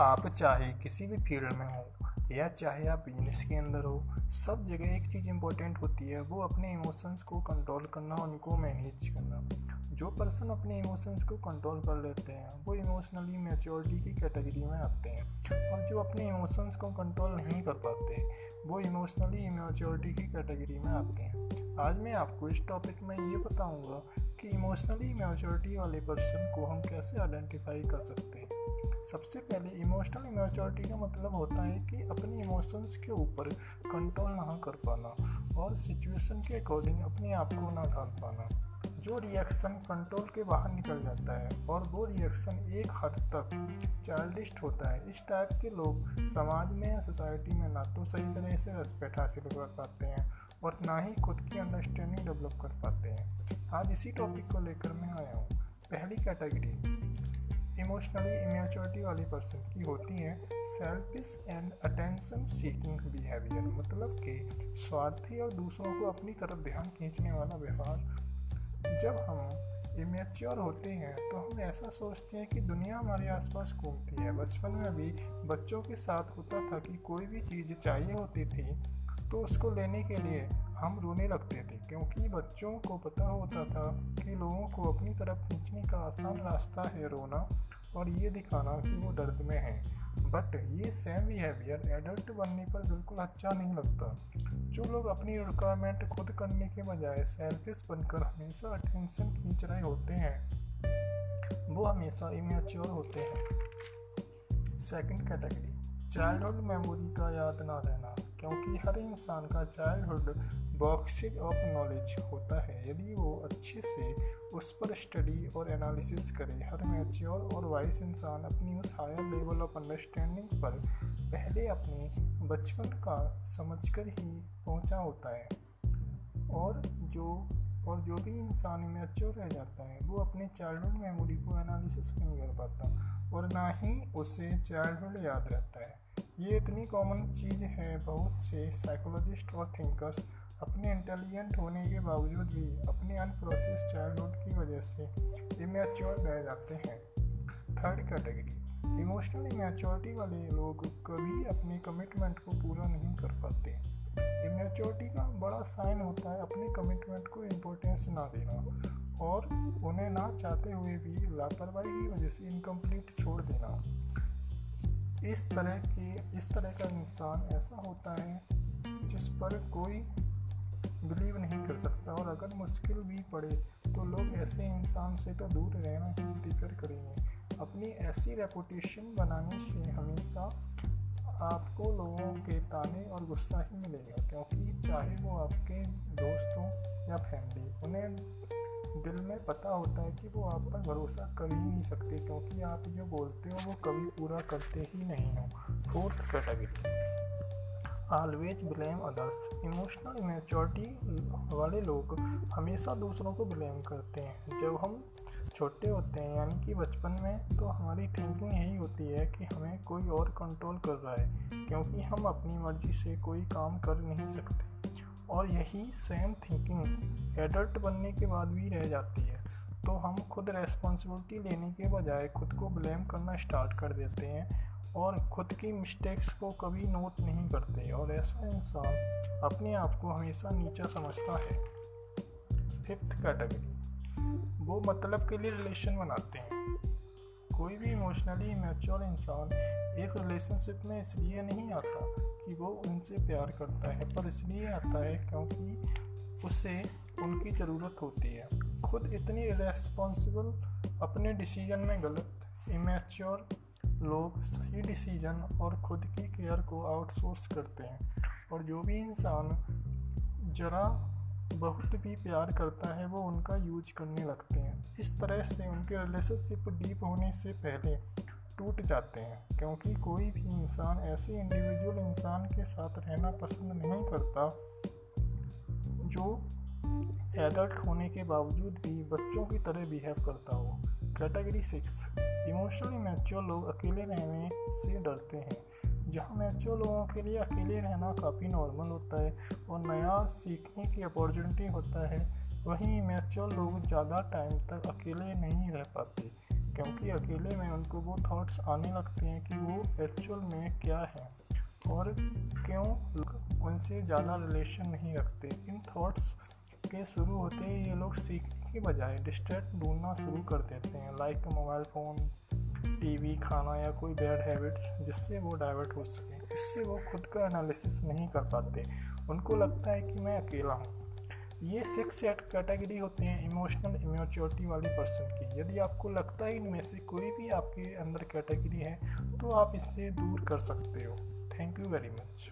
आप चाहे किसी भी फ़ील्ड में हो या चाहे आप बिज़नेस के अंदर हो, सब जगह एक चीज़ इंपॉर्टेंट होती है, वो अपने इमोशंस को कंट्रोल करना, उनको मैनेज करना। जो पर्सन अपने इमोशंस को कंट्रोल कर लेते हैं, वो इमोशनली मेच्योरिटी की कैटेगरी में आते हैं। और जो अपने इमोशंस को कंट्रोल नहीं कर पाते, वो इमोशनली इमेच्योरिटी की कैटेगरी में आते हैं। आज मैं आपको इस टॉपिक में ये बताऊँगा कि इमोशनली मेजोरिटी वाले पर्सन को हम कैसे आइडेंटिफाई कर सकते हैं? सबसे पहले इमोशनल मेजोरिटी का मतलब होता है कि अपनी इमोशंस के ऊपर कंट्रोल ना कर पाना और सिचुएशन के अकॉर्डिंग अपने आप को ना ढाल पाना। जो रिएक्शन कंट्रोल के बाहर निकल जाता है और वो रिएक्शन एक हद तक चाइल्डिस्ट होता है। इस टाइप के लोग समाज में या सोसाइटी में ना तो सही तरह से रेस्पेक्ट हासिल कर पाते हैं और ना ही खुद की अंडरस्टैंडिंग डेवलप कर पाते हैं। आज इसी टॉपिक को लेकर मैं आया हूँ। पहली कैटेगरी इमोशनली इमेच्योरिटी वाली पर्सन की होती है। Selfish and attention seeking behaviour मतलब कि स्वार्थी और दूसरों को अपनी तरफ़ ध्यान खींचने वाला व्यवहार जब हम इमेच्योर होते हैं तो हम ऐसा सोचते हैं कि दुनिया हमारे आसपास घूमती है। बचपन में भी बच्चों के साथ होता था कि कोई भी चीज़ चाहिए होती थी तो उसको लेने के लिए हम रोने लगते थे, क्योंकि बच्चों को पता होता था कि लोगों को अपनी तरफ़ खींचने का आसान रास्ता है रोना और ये दिखाना कि वो दर्द में है। बट ये सेम बिहेवियर एडल्ट बनने पर बिल्कुल अच्छा नहीं लगता। जो लोग अपनी रिक्वायरमेंट खुद करने के बजाय सेल्फिश बनकर हमेशा अटेंशन खींच रहे होते हैं, वो हमेशा इमेच्योर होते हैं। सेकंड कैटेगरी चाइल्डहुड मेमोरी का याद ना रहना, क्योंकि हर इंसान का चाइल्डहुड बॉक्सिंग ऑफ़ नॉलेज होता है। यदि अच्छे से उस पर स्टडी और एनालिसिस करे। हर मैच्योर और वाइस इंसान अपनी उस हायर लेवल ऑफ़ अंडरस्टैंडिंग पर पहले अपने बचपन का समझकर ही पहुँचा होता है। और जो और जो भी इंसान मैच्योर रह जाता है, वो अपने चाइल्डहुड मेमोरी को एनालिसिस नहीं कर पाता और ना ही उसे चाइल्डहुड याद रहता है। ये इतनी कॉमन चीज़ है, बहुत से साइकोलॉजिस्ट और थिंकर्स अपने इंटेलिजेंट होने के बावजूद भी अपने अनप्रोसेस चाइल्डहुड की वजह से इमेच्योर रह जाते हैं। थर्ड कैटेगरी इमोशनल इमेच्योरिटी वाले लोग कभी अपने कमिटमेंट को पूरा नहीं कर पाते। इमेच्योरिटी का बड़ा साइन होता है अपने कमिटमेंट को इम्पोर्टेंस ना देना और उन्हें ना चाहते हुए भी लापरवाही की वजह से इनकम्प्लीट छोड़ देना। इस तरह के, इस तरह का इंसान ऐसा होता है जिस पर कोई बिलीव नहीं कर सकता। और अगर मुश्किल भी पड़े तो लोग ऐसे इंसान से तो दूर रहना ही प्रीफर करेंगे। अपनी ऐसी रेपुटेशन बनाने से हमेशा आपको लोगों के ताने और गुस्सा ही मिलेगा, क्योंकि चाहे वो आपके दोस्त या फैमिली उन्हें दिल में पता होता है कि वो आप पर भरोसा कर ही नहीं सकते, क्योंकि आप जो बोलते हो वो कभी पूरा करते ही नहीं हो fourth category always blame others emotional maturity वाले लोग हमेशा दूसरों को ब्लेम करते हैं। जब हम छोटे होते हैं, यानी कि बचपन में तो हमारी थिंकिंग यही होती है कि हमें कोई और कंट्रोल कर रहा है, क्योंकि हम अपनी मर्ज़ी से कोई काम कर नहीं सकते। और यही सेम थिंकिंग एडल्ट बनने के बाद भी रह जाती है। तो हम खुद रेस्पॉन्सिबिलिटी लेने के बजाय खुद को ब्लेम करना स्टार्ट कर देते हैं। और खुद की मिस्टेक्स को कभी नोट नहीं करते। और ऐसा इंसान अपने आप को हमेशा नीचा समझता है। फिफ्थ कैटेगरी वो मतलब के लिए रिलेशन बनाते हैं। कोई भी इमोशनली मैच्योर इंसान एक रिलेशनशिप में इसलिए नहीं आता कि वो उनसे प्यार करता है, पर इसलिए आता है क्योंकि उसे उनकी ज़रूरत होती है। खुद इतनी रेस्पॉन्सिबल अपने डिसीज़न में गलत इमेच्योर लोग सही डिसीज़न और खुद की केयर को आउटसोर्स करते हैं। और जो भी इंसान ज़रा बहुत भी प्यार करता है, वो उनका यूज़ करने लगते हैं। इस तरह से उनके रिलेशनशिप डीप होने से पहले टूट जाते हैं, क्योंकि कोई भी इंसान, ऐसे इंडिविजुअल इंसान के साथ रहना पसंद नहीं करता, जो एडल्ट होने के बावजूद भी बच्चों की तरह बिहेव करता हो। कैटेगरी सिक्स, इमोशनली मैच्योर लोग अकेले रहने से डरते हैं। जहाँ मैच्योर लोगों के लिए अकेले रहना काफ़ी नॉर्मल होता है और नया सीखने की अपॉर्चुनिटी होता है, वहीं मैच्योर लोग ज़्यादा टाइम तक अकेले नहीं रह पाते, क्योंकि अकेले में उनको वो थॉट्स आने लगते हैं कि वो एक्चुअल में क्या है और क्यों उनसे ज़्यादा रिलेशन नहीं रखते। इन थॉट्स के शुरू होते ही ये लोग सीखने के बजाय डिस्ट्रैक्ट ढूंढना शुरू कर देते हैं लाइक मोबाइल फ़ोन टीवी खाना या कोई बैड हैबिट्स जिससे वो डाइवर्ट हो सके। इससे वो खुद का एनालिसिस नहीं कर पाते। उनको लगता है कि मैं अकेला हूँ। ये सिक्स एट कैटेगरी होते हैं इमोशनल इमेच्योरिटी वाली पर्सन की। यदि आपको लगता है इनमें से कोई भी आपके अंदर कैटेगरी है तो आप इससे दूर कर सकते हो। Thank you very much